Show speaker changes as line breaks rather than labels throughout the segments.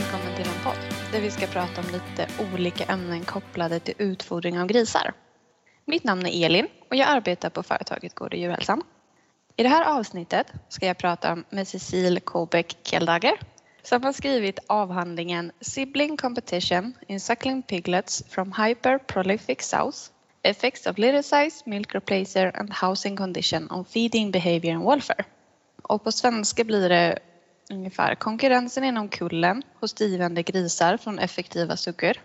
välkommen till en podd där vi ska prata om lite olika ämnen kopplade till utfodring av grisar. Mitt namn är Elin och jag arbetar på företaget Gård och djurhälsan. I det här avsnittet ska jag prata med Cecil Kobeck Kjeldager som har skrivit avhandlingen Sibling Competition in Suckling Piglets from Hyper Prolific Sows Effects of Litter Size, Milk Replacer and Housing Condition on Feeding Behavior and Welfare. Och på svenska blir det ungefär konkurrensen inom kullen hos drivande grisar från effektiva suggor.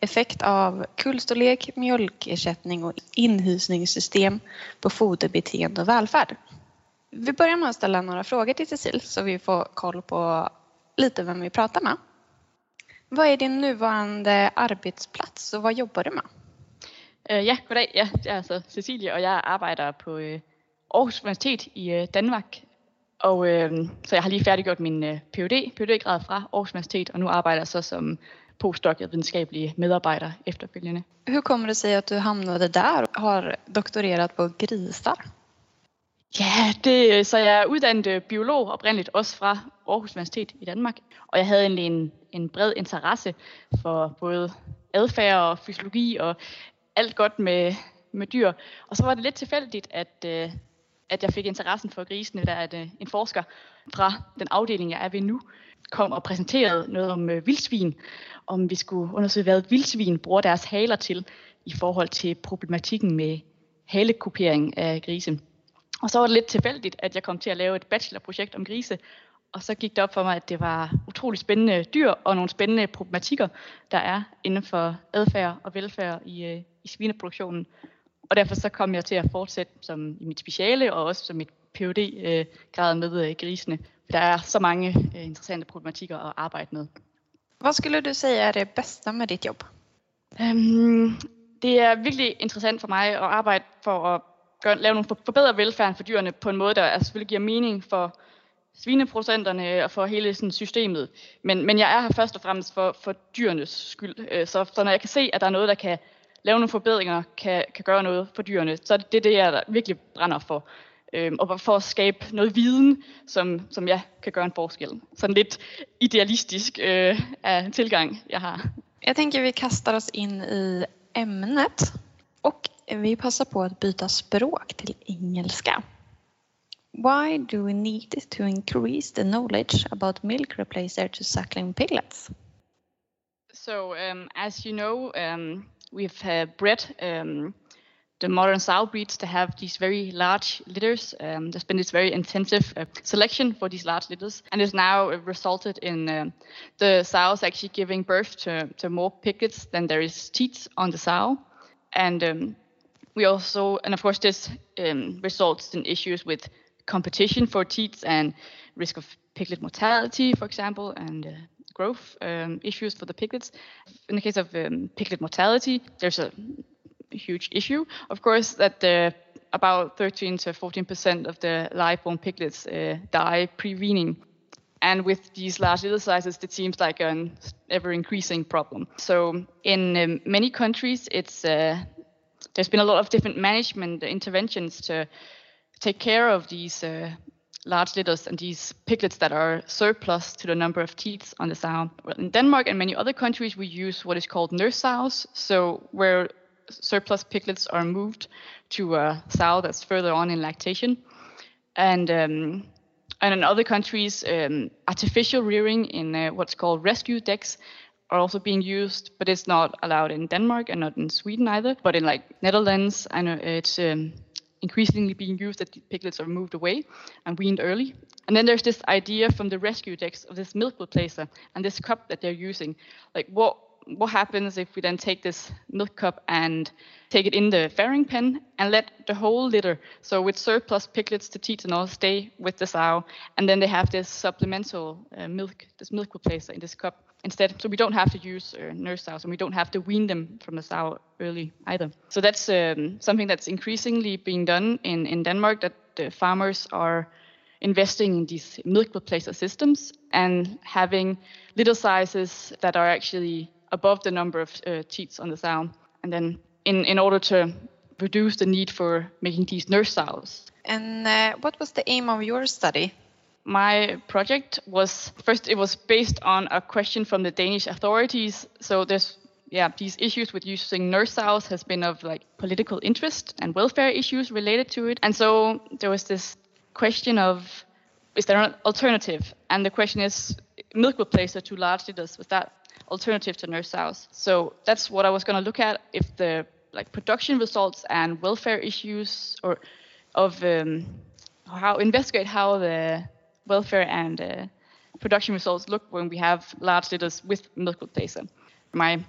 Effekt av kullstorlek, mjölkersättning och inhysningssystem på foderbeteende och välfärd. Vi börjar med att ställa några frågor till Cecil så vi får koll på lite vem vi pratar med. Vad är din nuvarande arbetsplats och vad jobbar du med?
Uh, ja, goddag. Ja, jeg er altså Cecilie, og jeg arbejder på øh, Aarhus Universitet i øh, Danmark. Og uh, så jeg har lige færdiggjort min uh, PhD, PhD-grad fra Aarhus Universitet, og nu arbejder jeg så som postdoc videnskabelig medarbejder efterfølgende.
Hur kommer det sig att du hamnade där och har doktorerat på grisar?
Ja, det, så jeg er uddannet biolog oprindeligt, også fra Aarhus Universitet i Danmark. Og jeg havde egentlig en, en bred interesse for både adfærd og fysiologi og alt godt med, med dyr. Og så var det lidt tilfældigt, at, øh, at jeg fik interessen for grisene, da at, øh, en forsker fra den afdeling, jeg er ved nu, kom og præsenterede noget om øh, vildsvin, om vi skulle undersøge, hvad vildsvin bruger deres haler til i forhold til problematikken med halekupering af grise. Og så var det lidt tilfældigt, at jeg kom til at lave et bachelorprojekt om grise, og så gik det op for mig, at det var utrolig spændende dyr og nogle spændende problematikker, der er inden for adfærd og velfærd i, øh, i svineproduktionen. Og derfor så kom jeg til at fortsætte som i mit speciale og også som mit PhD-grad med øh, grisene. Der er så mange øh, interessante problematikker at arbejde med.
Vad skulle du säga är det bästa med ditt jobb?
Um, det er virkelig interessant for mig at arbejde for at gøre, lave nogle forbedre velfærden for dyrene på en måde, der selvfølgelig giver mening for svineproducenterne og for hele sådan, systemet. Men, men jeg er her først og fremmest for, for dyrenes skyld. Øh, så, så når jeg kan se, at der er noget, der kan lave nogle forbedringer, kan, kan gøre noget for dyrene, så det er det, jeg virkelig brænder for. Øhm, og for at skabe noget viden, som, som jeg kan gøre en forskel. Sådan lidt idealistisk øh, af tilgang, jeg har.
Jag tänker vi kastar oss in i ämnet och vi passar på att byta språk till engelska. Why do we need to increase the knowledge about milk replacer to suckling piglets?
So, um, as you know, um, we've uh, bred um, the modern sow breeds to have these very large litters. Um, there's been this very intensive uh, selection for these large litters, and it's now resulted in uh, the sows actually giving birth to, to more piglets than there is teats on the sow. And um, we also, and of course, this um, results in issues with competition for teats and risk of piglet mortality, for example, and uh, growth um, issues for the piglets. In the case of um, piglet mortality, there's a huge issue, of course, that the, about 13 to 14 percent of the live-born piglets uh, die pre-weaning. And with these large litter sizes, it seems like an ever-increasing problem. So in um, many countries, it's uh, there's been a lot of different management interventions to take care of these uh, large litters and these piglets that are surplus to the number of teats on the sow. In Denmark and many other countries, we use what is called nurse sows. So where surplus piglets are moved to a sow that's further on in lactation. And um, and in other countries, um, artificial rearing in uh, what's called rescue decks are also being used, but it's not allowed in Denmark and not in Sweden either. But in like Netherlands, I know it's um, increasingly being used that piglets are moved away and weaned early. And then there's this idea from the rescue decks of this milk replacer and this cup that they're using. Like what what happens if we then take this milk cup and take it in the farrowing pen and let the whole litter, so with surplus piglets to teat and all, stay with the sow, and then they have this supplemental uh, milk, this milk replacer in this cup instead. So we don't have to use uh, nurse sows and we don't have to wean them from the sow early either. So that's um, something that's increasingly being done in, in Denmark that the farmers are investing in these milk replacer systems and having litter sizes that are actually above the number of uh, teats on the sow. And then in, in order to reduce the need for making these nurse sows.
And uh, what was the aim of your study?
My project was first it was based on a question from the Danish authorities. So there's yeah these issues with using nurse sows has been of like political interest and welfare issues related to it. And so there was this question of is there an alternative? And the question is milk replacer to large litters was that alternative to nurse sows? So that's what I was going to look at if the like production results and welfare issues or of um, how investigate how the welfare and uh, production results look when we have large litters with milk replacer. My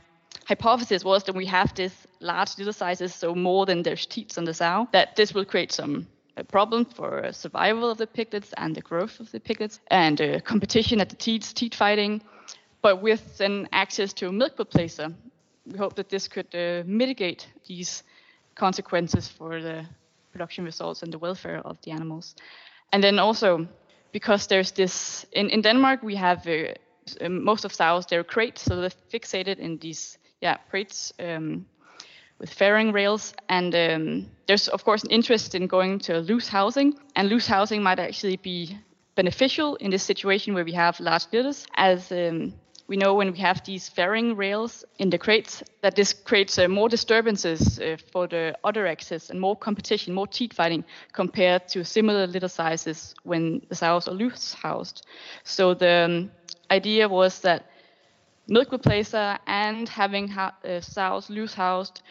hypothesis was that we have this large litter sizes, so more than there's teats on the sow, that this will create some uh, problem for survival of the piglets and the growth of the piglets and uh, competition at the teats, teat fighting. But with then access to a milk replacer, we hope that this could uh, mitigate these consequences for the production results and the welfare of the animals. And then also because there's this in, in Denmark we have uh, um, most of sows they're crate so they're fixated in these yeah crates um, with farrowing rails. And um, there's of course an interest in going to loose housing and loose housing might actually be beneficial in this situation where we have large litters as um, we know when we have these farrowing rails in the crates that this creates uh, more disturbances uh, for the udder access and more competition, more teat fighting compared to similar litter sizes when the sows are loose housed. So the um, idea was that milk replacer and having ha- uh, sows loose housed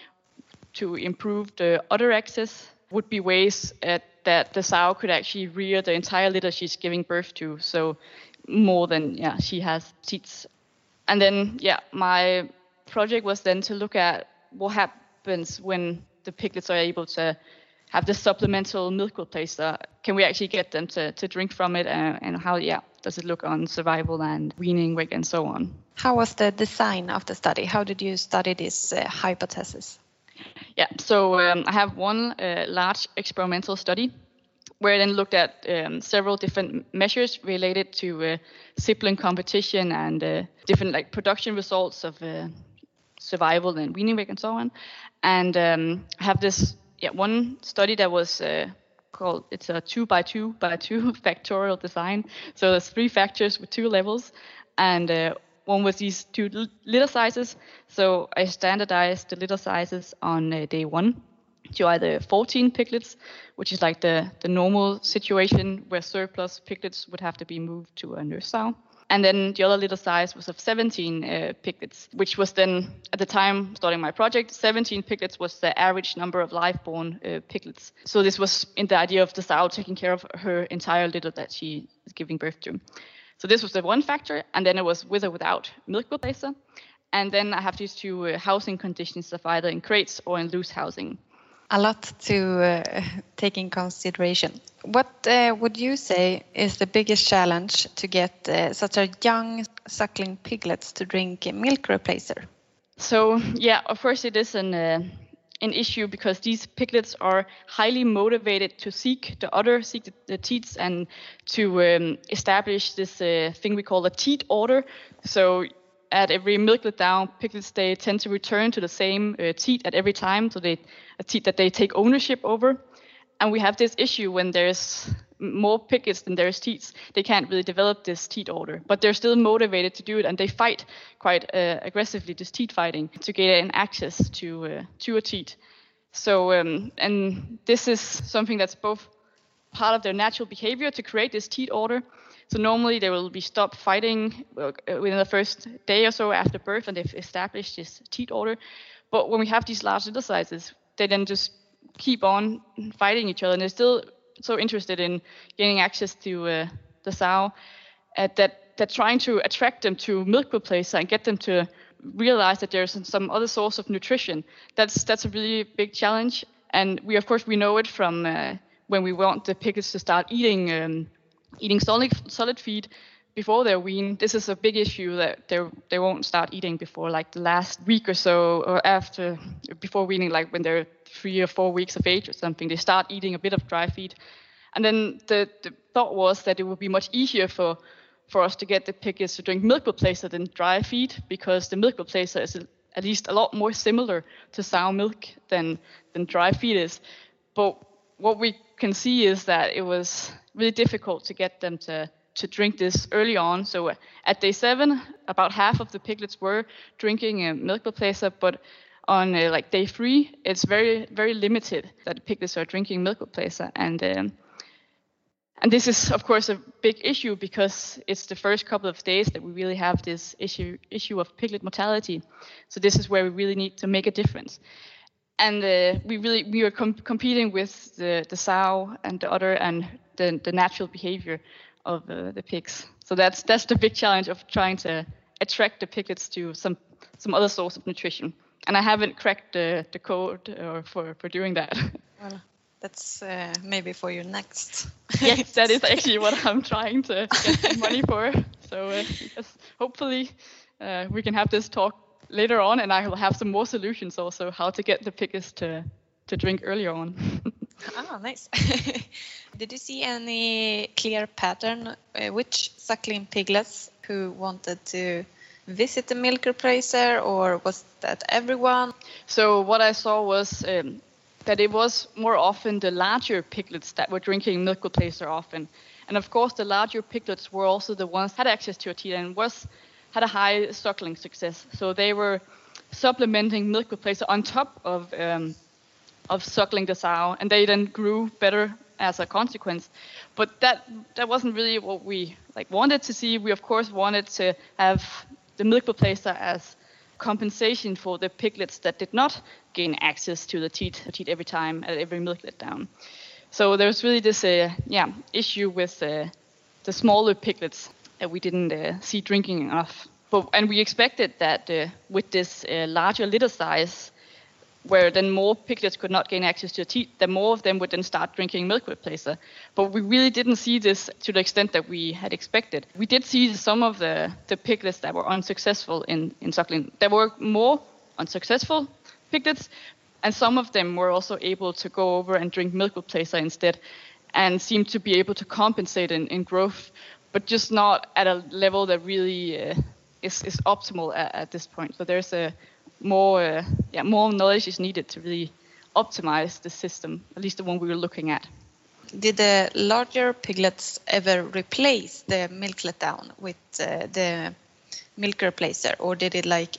to improve the udder access would be ways at, that the sow could actually rear the entire litter she's giving birth to. So more than yeah she has teats and then yeah, my project was then to look at what happens when the piglets are able to have this supplemental milk replacer. Can we actually get them to, to drink from it, and, and how yeah does it look on survival and weaning weight and so on?
How was the design of the study? How did you study this uh, hypothesis?
Yeah, so um, I have one uh, large experimental study where I then looked at um, several different measures related to uh, sibling competition and uh, different like production results of uh, survival and weaning weight and so on. And um, have this yeah, one study that was uh, called it's a two by two by two factorial design. So there's three factors with two levels, and uh, one was these two litter sizes. So I standardized the litter sizes on uh, day one to either 14 piglets, which is like the, the normal situation where surplus piglets would have to be moved to a nurse sow. And then the other litter size was of 17 uh, piglets, which was then, at the time starting my project, 17 piglets was the average number of live-born uh, piglets. So this was in the idea of the sow taking care of her entire litter that she is giving birth to. So this was the one factor, and then it was with or without milk replacer. And then I have these two uh, housing conditions of either in crates or in loose housing
a lot to uh, take in consideration. What uh, would you say is the biggest challenge to get uh, such a young suckling piglets to drink milk replacer?
So yeah, of course it is an uh, an issue because these piglets are highly motivated to seek the udder, seek the, the teats, and to um, establish this uh, thing we call a teat order. So at every milk down, piglets they tend to return to the same uh, teat at every time, so they a teat that they take ownership over. And we have this issue when there's more piglets than there's teats. They can't really develop this teat order, but they're still motivated to do it, and they fight quite uh, aggressively, this teat fighting, to get an access to uh, to a teat. So, um, and this is something that's both part of their natural behavior to create this teat order, so normally they will be stopped fighting uh, within the first day or so after birth, and they've established this teat order. But when we have these large litter sizes, they then just keep on fighting each other, and they're still so interested in gaining access to uh, the sow uh, that that trying to attract them to milk replacer and get them to realize that there's some other source of nutrition. That's that's a really big challenge, and we of course we know it from uh, when we want the piglets to start eating. Um, eating solid solid feed before they're weaned, this is a big issue that they they won't start eating before like the last week or so, or after before weaning, like when they're three or four weeks of age or something. They start eating a bit of dry feed, and then the, the thought was that it would be much easier for for us to get the piglets to drink milk replacer than dry feed because the milk replacer is at least a lot more similar to sow milk than than dry feed is. But what we can see is that it was really difficult to get them to to drink this early on. So at day seven, about half of the piglets were drinking a milk replacer, but on uh, like day three, it's very very limited that the piglets are drinking milk replacer, and um, and this is of course a big issue because it's the first couple of days that we really have this issue issue of piglet mortality. So this is where we really need to make a difference. And uh, we really we are com- competing with the, the sow and the udder and the, the natural behavior of uh, the pigs. So that's that's the big challenge of trying to attract the piglets to some some other source of nutrition. And I haven't cracked the, the code uh, for for doing that.
Well, that's uh, maybe for your next.
yes, that is actually what I'm trying to get money for. So uh, yes, hopefully uh, we can have this talk later on, and I will have some more solutions also how to get the piglets to to drink earlier on.
oh, nice. Did you see any clear pattern uh, which suckling piglets who wanted to visit the milk replacer, or was that everyone?
So what I saw was um, that it was more often the larger piglets that were drinking milk replacer often. And of course, the larger piglets were also the ones that had access to a teat and was had a high suckling success. So they were supplementing milk replacer on top of um, of suckling the sow, and they then grew better as a consequence. But that that wasn't really what we like wanted to see. We of course wanted to have the milk replacer as compensation for the piglets that did not gain access to the teat, teat every time at every milk let down. So there's really this uh, yeah issue with uh, the smaller piglets that we didn't uh, see drinking enough. But, and we expected that uh, with this uh, larger litter size, where then more piglets could not gain access to the teat, then more of them would then start drinking milk replacer. But we really didn't see this to the extent that we had expected. We did see some of the, the piglets that were unsuccessful in, in suckling. There were more unsuccessful piglets, and some of them were also able to go over and drink milk replacer instead and seemed to be able to compensate in, in growth, but just not at a level that really uh, is, is optimal at, at this point. So there's a more uh, yeah more knowledge is needed to really optimize the system, at least the one we were looking at.
Did the larger piglets ever replace the milk letdown with uh, the milk replacer, or did it like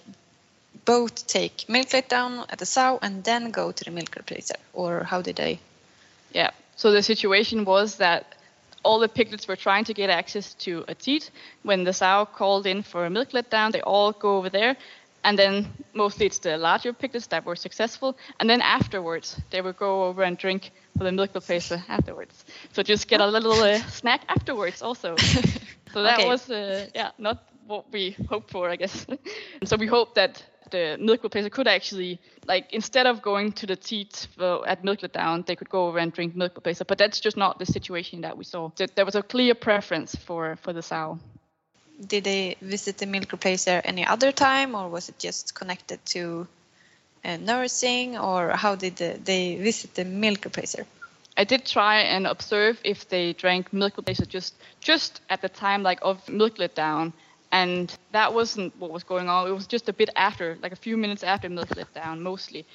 both take milk letdown at the sow and then go to the milk replacer, or how did they?
Yeah. So the situation was that all the piglets were trying to get access to a teat. When the sow called in for a milk letdown, they all go over there and then mostly it's the larger piglets that were successful and then afterwards they would go over and drink for the milk replacer afterwards so just get a little uh, snack afterwards also so that okay. was uh, yeah not what we hoped for i guess so we hope that the milk replacer could actually like instead of going to the teat for, at milk down they could go over and drink milk replacer but that's just not the situation that we saw. There was a clear preference for for the sow.
Did they visit the milk replacer any other time or was it just connected to uh, nursing or how did the, they visit the milk replacer?
I did try and observe if they drank milk replacer just just at the time like of milk let down and that wasn't what was going on. It was just a bit after, like a few minutes after milk let down mostly.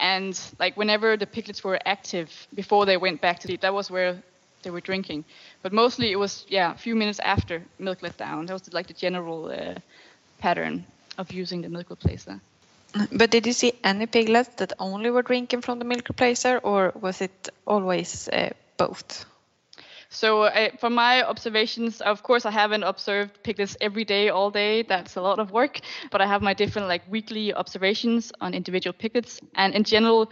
And like whenever the piglets were active before they went back to sleep, that was where they were drinking. But mostly it was yeah a few minutes after milk let down. That was like the general uh, pattern of using the milk replacer.
But did you see any piglets that only were drinking from the milk replacer, or was it always uh, both?
So, uh, from my observations, of course, I haven't observed piglets every day, all day. That's a lot of work. But I have my different, like, weekly observations on individual piglets. And in general,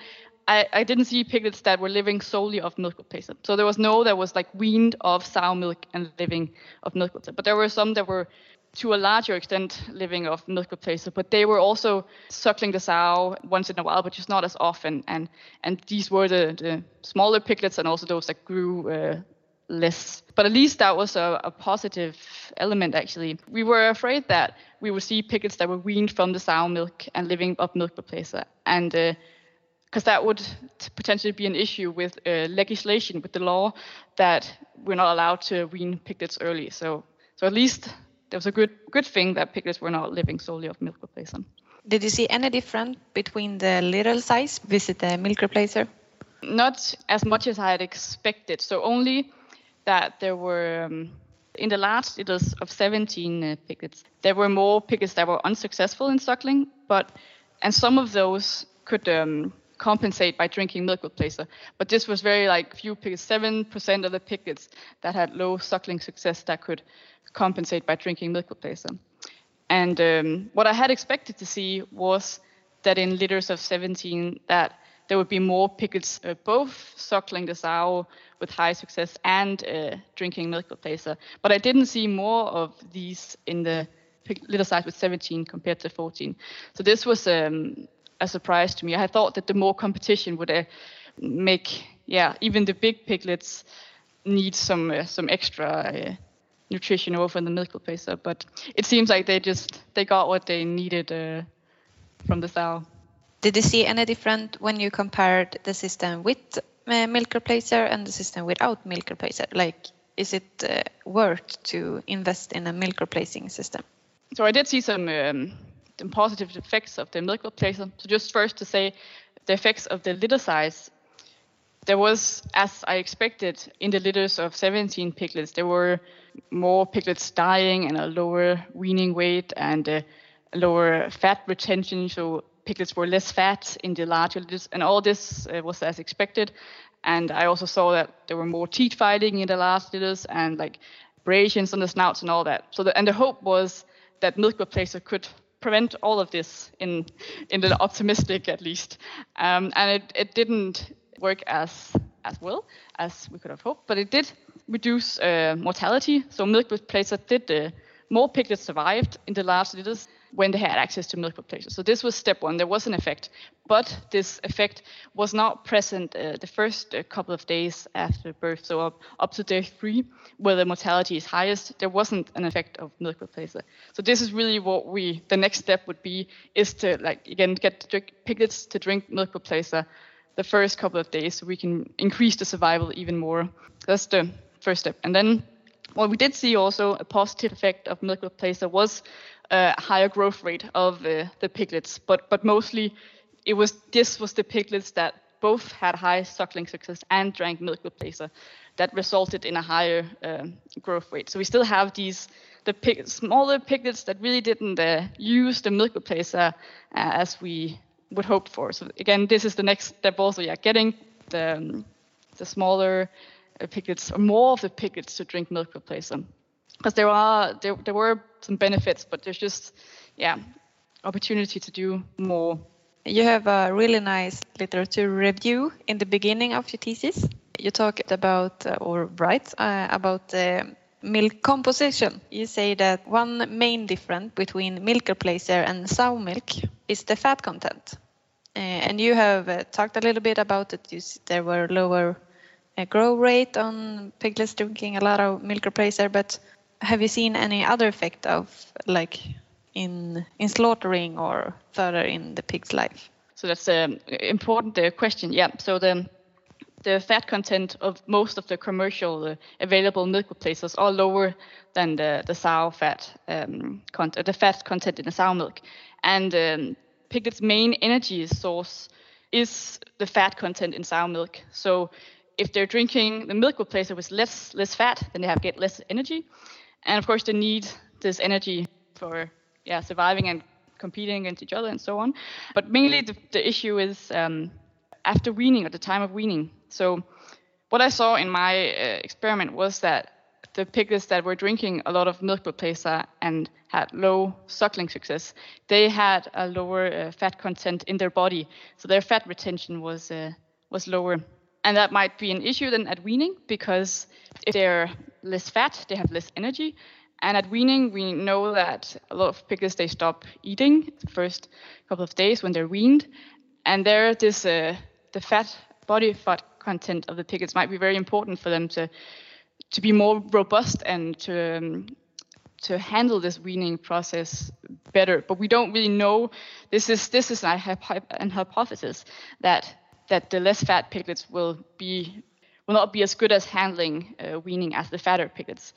I, I didn't see piglets that were living solely off milk replacer. So there was no that was like weaned of sow milk and living of milk replacer. But there were some that were to a larger extent living off milk replacer, but they were also suckling the sow once in a while, but just not as often. And and these were the, the smaller piglets and also those that grew uh, less. But at least that was a, a, positive element, actually. We were afraid that we would see pickets that were weaned from the sow milk and living off milk replacer. And uh, because that would potentially be an issue with uh, legislation, with the law that we're not allowed to wean piglets early. So, so at least there was a good good thing that piglets were not living solely off milk replacer.
Did you see any difference between the little size visit the milk replacer?
Not as much as I had expected. So only that there were um, In the large litters of 17 uh, piglets, there were more piglets that were unsuccessful in suckling, but and some of those could um, compensate by drinking milk replacer. But this was very like few seven percent of the piglets that had low suckling success that could compensate by drinking milk replacer. And um, what I had expected to see was that in litters of 17 that there would be more piglets uh, both suckling the sow with high success and uh, drinking milk replacer. But I didn't see more of these in the litter size with 17 compared to 14. So this was um, a surprise to me. I thought that the more competition would uh, make, yeah, even the big piglets need some uh, some extra uh, nutrition over the milk replacer. But it seems like they just they got what they needed uh, from the sow.
Did you see any different when you compared the system with uh, milk replacer and the system without milk replacer? Like, is it uh, worth to invest in a milk replacing system?
So I did see some, um, positive effects of the milk replacer. So just first to say, the effects of the litter size. There was, as I expected, in the litters of 17 piglets, there were more piglets dying and a lower weaning weight and a lower fat retention. So piglets were less fat in the larger litters, and all this uh, was as expected. And I also saw that there were more teeth fighting in the last litters and like abrasions on the snouts and all that. So the, and the hope was that milk replacer could prevent all of this in in the optimistic at least. Um, and it, it didn't work as as well as we could have hoped, but it did reduce uh, mortality. So milk replacer did uh, more piglets survived in the last litters when they had access to milk replacers. So this was step one. There was an effect, but this effect was not present uh, the first uh, couple of days after birth. So up, up to day three, where the mortality is highest, there wasn't an effect of milk replacer. So this is really what we, the next step would be, is to like again get piglets to drink milk replacer the first couple of days, so we can increase the survival even more. That's the first step, and then what we did see also a positive effect of milk replacer was a higher growth rate of uh, the piglets, but but mostly it was this was the piglets that both had high suckling success and drank milk replacer that resulted in a higher uh, growth rate. So we still have these the pig, smaller piglets that really didn't uh, use the milk replacer uh, as we would hope for. So again, this is the next step also. Yeah, getting the um, the smaller uh, piglets or more of the piglets to drink milk replacer because there are there, there were some benefits but there's just yeah opportunity to do more.
You have a really nice literature review in the beginning of your thesis. You talked about uh, or write uh, about the milk composition. You say that one main difference between milk replacer and sow milk is the fat content. Uh, and you have uh, talked a little bit about it. You, there were lower uh, growth rate on piglets drinking a lot of milk replacer but have you seen any other effect of like in in slaughtering or further in the pig's life?
So that's an important uh, question. Yeah. So the the fat content of most of the commercial uh, available milk replacers are lower than the, the sow fat um, content, the fat content in the sow milk. And um, piglet's main energy source is the fat content in sow milk. So if they're drinking the milk replacer with less less fat, then they have get less energy and of course they need this energy for yeah surviving and competing against each other and so on. But mainly the, the issue is um, after weaning, at the time of weaning. So what I saw in my uh, experiment was that the piglets that were drinking a lot of milk replacer and had low suckling success, they had a lower uh, fat content in their body, so their fat retention was uh, was lower. And that might be an issue then at weaning because if they're less fat, they have less energy. And at weaning, we know that a lot of piglets they stop eating the first couple of days when they're weaned, and there this uh, the fat body fat content of the piglets might be very important for them to to be more robust and to um, to handle this weaning process better. But we don't really know. This is this is an hypothesis that that the less fat piglets will be will not be as good as handling uh, weaning as the fatter piglets,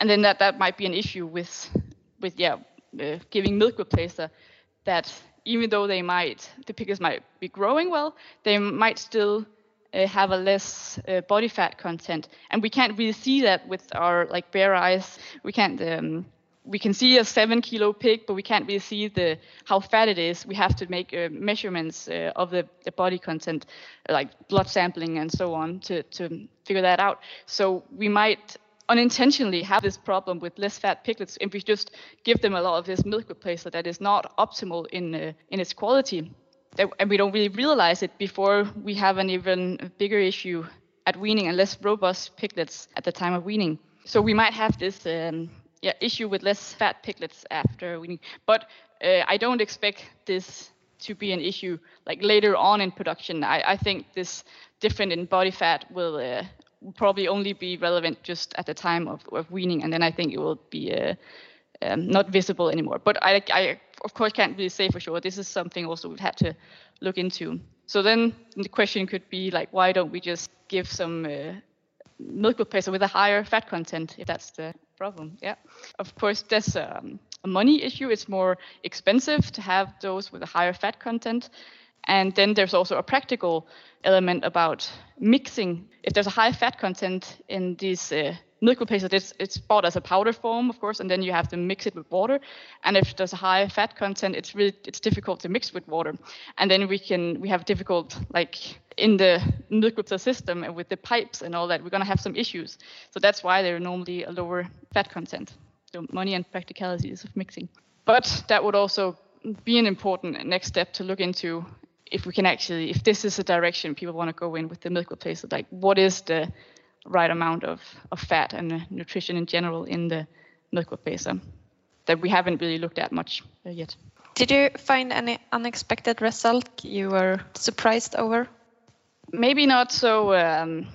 and then that that might be an issue with with yeah uh, giving milk replacer that even though they might the piglets might be growing well, they might still uh, have a less uh, body fat content, and we can't really see that with our like bare eyes. We can't. Um, we can see a seven kilo pig, but we can't really see the how fat it is. We have to make uh, measurements uh, of the, the body content, like blood sampling and so on, to to figure that out. So we might unintentionally have this problem with less fat piglets if we just give them a lot of this milk replacer that is not optimal in uh, in its quality and we don't really realize it before we have an even bigger issue at weaning and less robust piglets at the time of weaning. So we might have this um, yeah, issue with less fat piglets after weaning. But uh, I don't expect this to be an issue like later on in production. I, I think this different in body fat will uh, probably only be relevant just at the time of, of weaning, and then I think it will be uh, um, not visible anymore. But I, I of course can't really say for sure. This is something also we've had to look into. So then the question could be like, why don't we just give some uh, milk replacer with a higher fat content if that's the problem? Yeah, of course that's um, a money issue. It's more expensive to have those with a higher fat content. And then there's also a practical element about mixing. If there's a high fat content in these uh, milk replacer, it's, it's bought as a powder form, of course, and then you have to mix it with water. And if there's a high fat content, it's really it's difficult to mix with water. And then we can we have difficult like in the milk replacer system and with the pipes and all that, we're gonna have some issues. So that's why they're normally a lower fat content. So money and practicalities of mixing. But that would also be an important next step to look into if we can actually if this is a direction people want to go in with the milk replacer like what is the right amount of, of fat and nutrition in general in the milk replacer that we haven't really looked at much uh, yet.
Did you find any unexpected result you were surprised over?
Maybe not so um,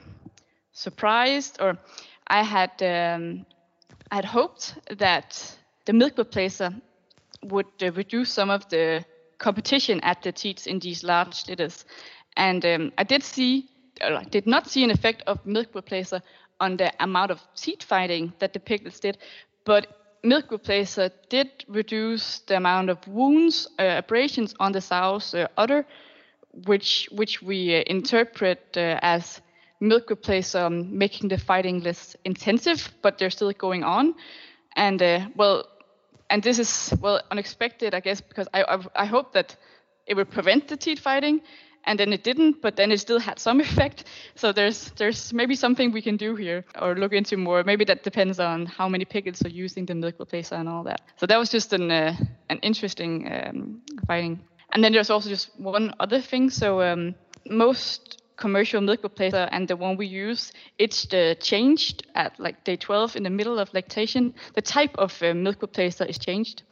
surprised, or I had um, I had hoped that the milk replacer would uh, reduce some of the competition at the teats in these large litters, and um, I did see did not see an effect of milk replacer on the amount of teat fighting that the piglets did, but milk replacer did reduce the amount of wounds, uh, abrasions on the sow's uh, udder, which which we uh, interpret uh, as milk replacer um, making the fighting less intensive, but they're still going on. And uh, well, and this is well unexpected, I guess, because I I, I hope that it would prevent the teat fighting and then it didn't, but then it still had some effect. So there's there's maybe something we can do here or look into more. Maybe that depends on how many piglets are using the milk replacer and all that. So that was just an uh, an interesting um, finding. And then there's also just one other thing. So um, most commercial milk replacer and the one we use, it's uh, changed at like day 12 in the middle of lactation. The type of uh, milk replacer is changed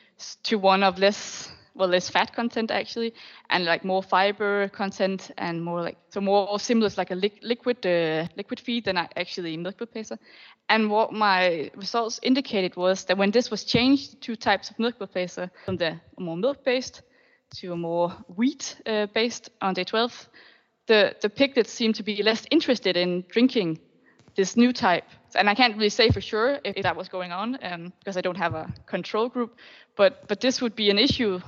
to one of less well less fat content actually and like more fiber content and more like so more similar to like a li- liquid uh, liquid feed than actually milk replacer and what my results indicated was that when this was changed to types of milk replacer from the more milk based to a more wheat uh, based on day 12 the the piglets seemed to be less interested in drinking this new type and I can't really say for sure if, that was going on um, because I don't have a control group. But but this would be an issue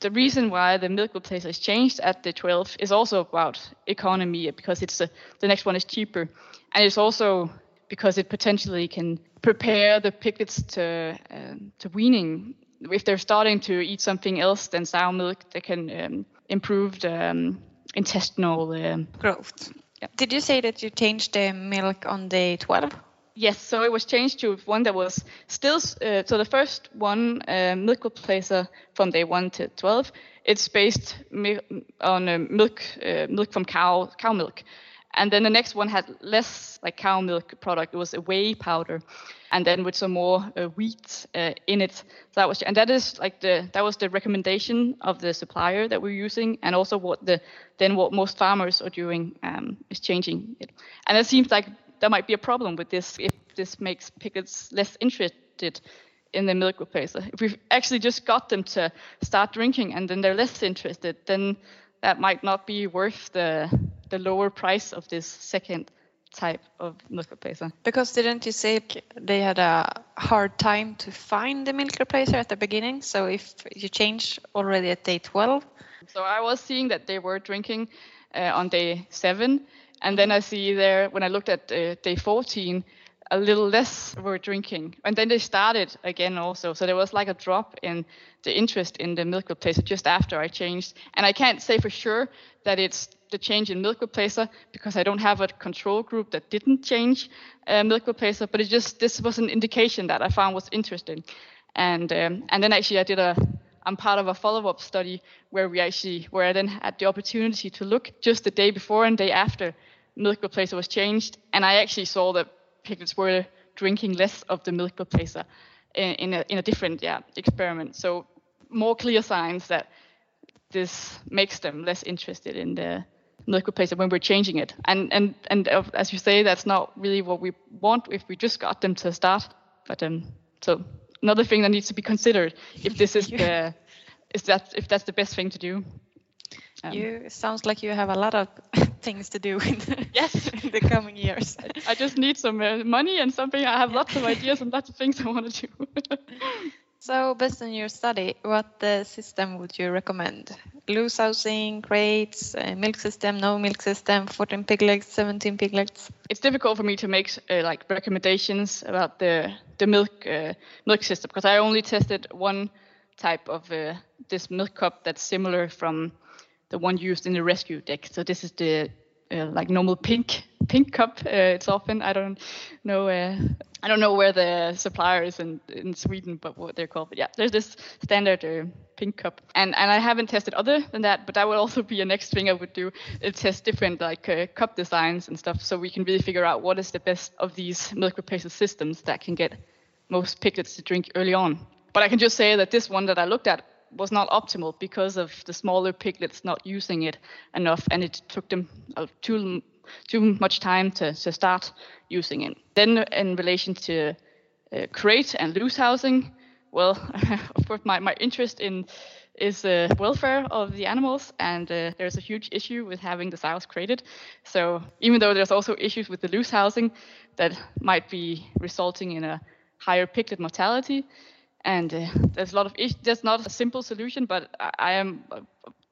the reason why the milk replacer is changed at the 12 is also about economy because it's a, the next one is cheaper, and it's also because it potentially can prepare the piglets to um, to weaning. If they're starting to eat something else than sow milk, they can um, improve the um, intestinal um,
growth. Yeah. Did you say that you changed the milk on day 12?
Yes, so it was changed to one that was still uh, so the first one uh, milk replacer from day one to twelve. It's based mi- on uh, milk milk from cow cow milk, and then the next one had less like cow milk product. It was a whey powder, and then with some more uh, wheat uh, in it. So that was and that is like the that was the recommendation of the supplier that we're using, and also what the then what most farmers are doing um, is changing it. And it seems like there might be a problem with this if this makes pickets less interested in the milk replacer. If we've actually just got them to start drinking and then they're less interested, then that might not be worth the the lower price of this second type of milk replacer.
Because didn't you say they had a hard time to find the milk replacer at the beginning? So if you change already at day 12?
So I was seeing that they were drinking uh, on day seven And then I see there when I looked at uh, day 14, a little less were drinking. And then they started again also. So there was like a drop in the interest in the milk replacer just after I changed. And I can't say for sure that it's the change in milk replacer because I don't have a control group that didn't change uh, milk replacer, but it just this was an indication that I found was interesting. And um, and then actually I did a I'm part of a follow-up study where we actually where I then had the opportunity to look just the day before and day after milk replacer was changed, and I actually saw that piglets were drinking less of the milk replacer in, in, a, in a different yeah, experiment. So more clear signs that this makes them less interested in the milk replacer when we're changing it. And and and as you say, that's not really what we want if we just got them to start. But um, so another thing that needs to be considered if this is the is that if that's the best thing to do.
Um, you sounds like you have a lot of things to do in the, yes. in the coming years.
I just need some uh, money and something. I have lots of ideas and lots of things I want to do.
so, based on your study, what uh, system would you recommend? Loose housing, crates, uh, milk system, no milk system, 14 piglets, 17 piglets?
It's difficult for me to make uh, like recommendations about the the milk uh, milk system because I only tested one type of uh, this milk cup that's similar from the one used in the rescue deck. So this is the uh, like normal pink pink cup. Uh, it's often I don't know uh, I don't know where the supplier is in in Sweden, but what they're called. But yeah, there's this standard uh, pink cup, and and I haven't tested other than that. But that would also be a next thing I would do. It test different like uh, cup designs and stuff, so we can really figure out what is the best of these milk replacer systems that can get most piglets to drink early on. But I can just say that this one that I looked at was not optimal because of the smaller piglets not using it enough, and it took them uh, too too much time to, to start using it. Then, in relation to uh, crate and loose housing, well, of course, my, my interest in is the uh, welfare of the animals, and uh, there's a huge issue with having the sows crated. So even though there's also issues with the loose housing that might be resulting in a higher piglet mortality, and uh, there's a lot of issues. There's not a simple solution, but I, I am uh,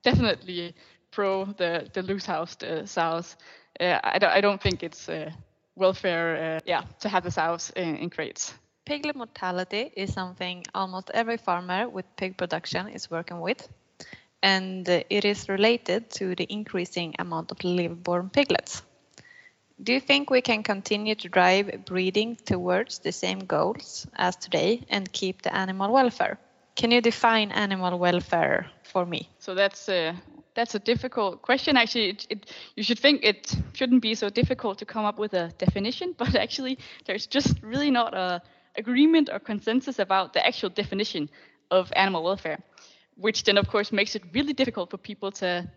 definitely pro the the loose housed uh, sows. Uh, I don't I don't think it's uh, welfare. Uh, yeah, to have the sows in, in crates.
Piglet mortality is something almost every farmer with pig production is working with, and it is related to the increasing amount of live-born piglets. Do you think we can continue to drive breeding towards the same goals as today and keep the animal welfare? Can you define animal welfare for me?
So that's a that's a difficult question. Actually, it, it, you should think it shouldn't be so difficult to come up with a definition, but actually, there's just really not a agreement or consensus about the actual definition of animal welfare, which then of course makes it really difficult for people to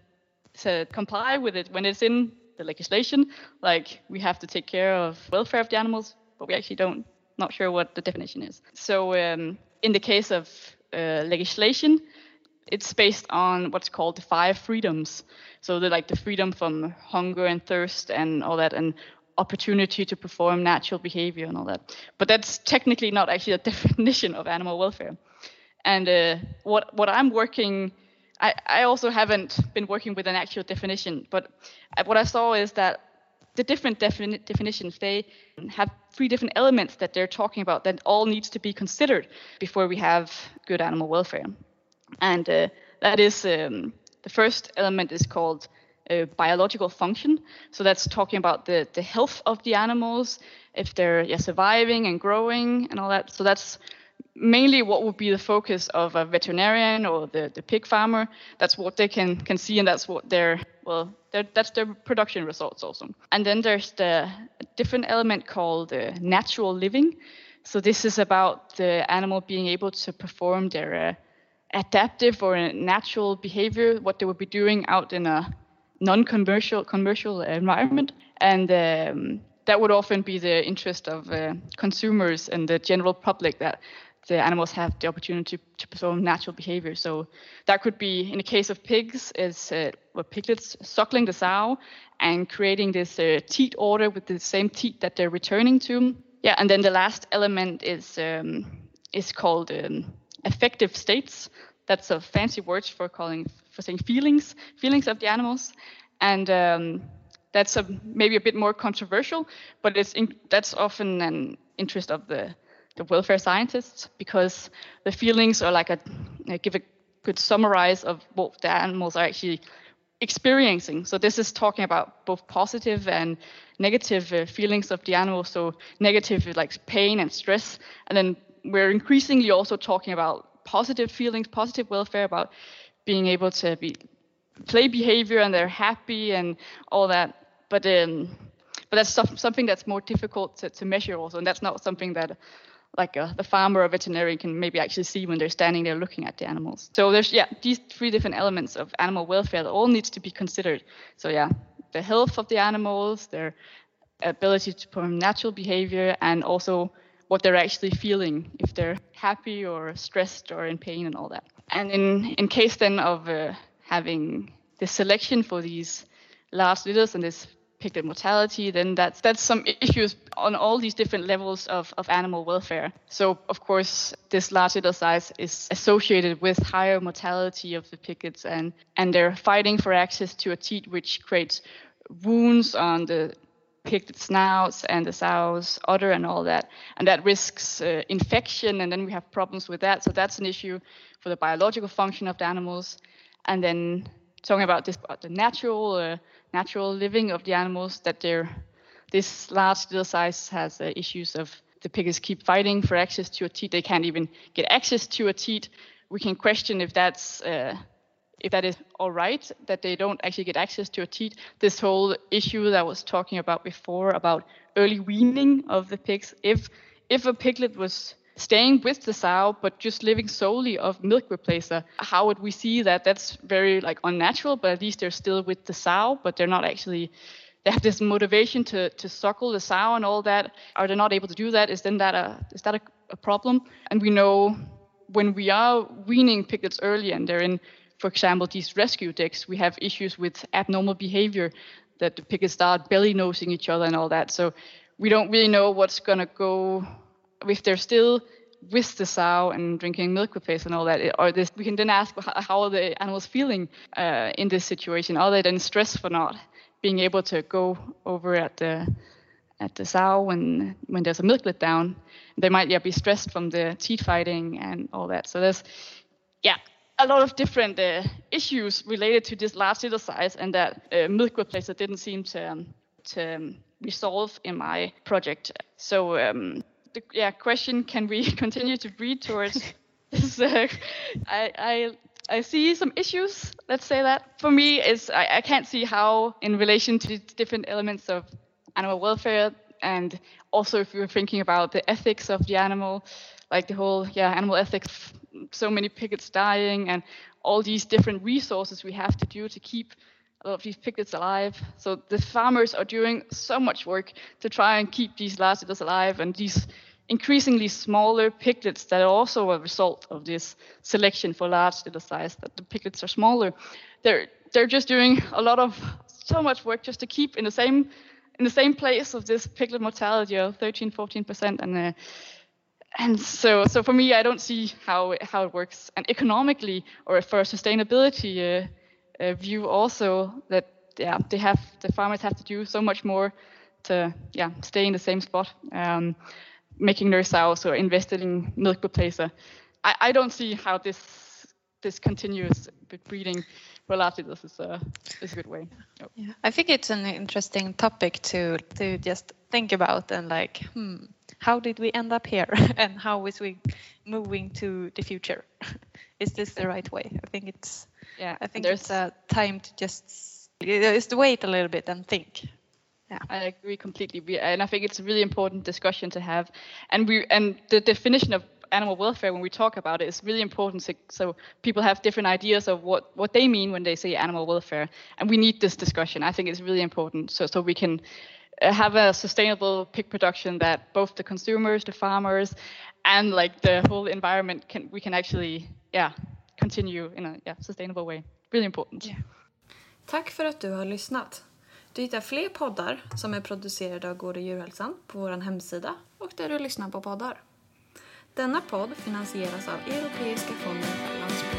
to comply with it when it's in the legislation. Like we have to take care of welfare of the animals, but we actually don't not sure what the definition is. So um, in the case of uh, legislation, it's based on what's called the five freedoms. So the like the freedom from hunger and thirst and all that, and opportunity to perform natural behavior and all that. But that's technically not actually a definition of animal welfare. And uh, what what I'm working I, I also haven't been working with an actual definition, but what I saw is that the different defini- definitions they have three different elements that they're talking about that all needs to be considered before we have good animal welfare, and uh, that is um, the first element is called uh, biological function. So that's talking about the the health of the animals, if they're yeah, surviving and growing and all that. So that's mainly what would be the focus of a veterinarian or the, the pig farmer. That's what they can, can see, and that's what their well, that's their production results also. And then there's the different element called uh, natural living. So this is about the animal being able to perform their uh, adaptive or natural behavior, what they would be doing out in a non-commercial commercial environment, and um, that would often be the interest of uh, consumers and the general public that the animals have the opportunity to, perform natural behavior. So that could be, in the case of pigs, is uh, piglets suckling the sow and creating this uh, teat order with the same teat that they're returning to. Yeah, and then the last element is um, is called um, affective states. That's a fancy word for calling for saying feelings, feelings of the animals, and um, that's a, maybe a bit more controversial, but it's in, that's often an interest of the, the welfare scientists because the feelings are like a, give a good summarize of what the animals are actually experiencing. So this is talking about both positive and negative uh, feelings of the animal. So negative like pain and stress, and then we're increasingly also talking about positive feelings, positive welfare, about being able to be play behavior and they're happy and all that. But um, but that's stuff, something that's more difficult to, to measure also, and that's not something that like a, uh, the farmer or veterinarian can maybe actually see when they're standing there looking at the animals. So there's yeah these three different elements of animal welfare that all needs to be considered. So yeah, the health of the animals, their ability to perform natural behavior, and also what they're actually feeling if they're happy or stressed or in pain and all that. And in in case then of uh, having the selection for these last litters and this piglet mortality, then that's that's some issues on all these different levels of, of animal welfare. So of course this large litter size is associated with higher mortality of the piglets and and they're fighting for access to a teat which creates wounds on the piglet snouts and the sow's udder and all that. And that risks uh, infection and then we have problems with that. So that's an issue for the biological function of the animals. And then talking about this about the natural uh, natural living of the animals that they're this large deal size has uh, issues of the pigs keep fighting for access to a teat. They can't even get access to a teat. We can question if that's uh, if that is all right that they don't actually get access to a teat. This whole issue that I was talking about before about early weaning of the pigs. If if a piglet was staying with the sow but just living solely of milk replacer. How would we see that? That's very like unnatural but at least they're still with the sow but they're not actually they have this motivation to to suckle the sow and all that. Are they not able to do that? Is then that a is that a, a problem? And we know when we are weaning piglets early and they're in for example these rescue decks we have issues with abnormal behavior that the piglets start belly nosing each other and all that. So we don't really know what's going to go if they're still with the sow and drinking milk replace and all that, or this, we can then ask how are the animals feeling uh, in this situation? Are they then stressed for not being able to go over at the at the sow when when there's a milk let down? They might yeah be stressed from the teat fighting and all that. So there's yeah a lot of different uh, issues related to this large litter size and that uh, milk replacer didn't seem to um, to um, resolve in my project. So um, the yeah question can we continue to breed towards is uh, I, I I see some issues. Let's say that for me is I, I can't see how in relation to different elements of animal welfare and also if you're thinking about the ethics of the animal, like the whole yeah animal ethics, so many piglets dying and all these different resources we have to do to keep a lot of these piglets alive. So the farmers are doing so much work to try and keep these litters alive and these increasingly smaller piglets that are also a result of this selection for large litter size that the piglets are smaller. They're they're just doing a lot of so much work just to keep in the same in the same place of this piglet mortality of 13 14 percent and uh, and so so for me I don't see how how it works and economically or for sustainability uh, uh, view also that yeah they have the farmers have to do so much more to yeah stay in the same spot um, making their sows or investing in milk replacer I, I don't see how this this continuous breeding for this is a is a good way.
Yeah, I think it's an interesting topic to to just think about and like, hmm, how did we end up here, and how is we moving to the future? is this the right way? I think it's yeah. I think there's a time to just just wait a little bit and think.
Yeah, I agree completely. And I think it's a really important discussion to have. And we and the definition of animal welfare when we talk about it is really important so, so, people have different ideas of what, what they mean when they say animal welfare and we need this discussion i think it's really important so, so we can uh, have a sustainable pig production that both the consumers the farmers and like the whole environment can we can actually yeah continue in a yeah, sustainable way really important yeah.
Tack för att du har lyssnat. Du hittar fler poddar som är producerade av Gård och djurhälsan på vår hemsida och där du lyssnar på poddar. Denna podd finansieras av Europeiska fonden för landsbygd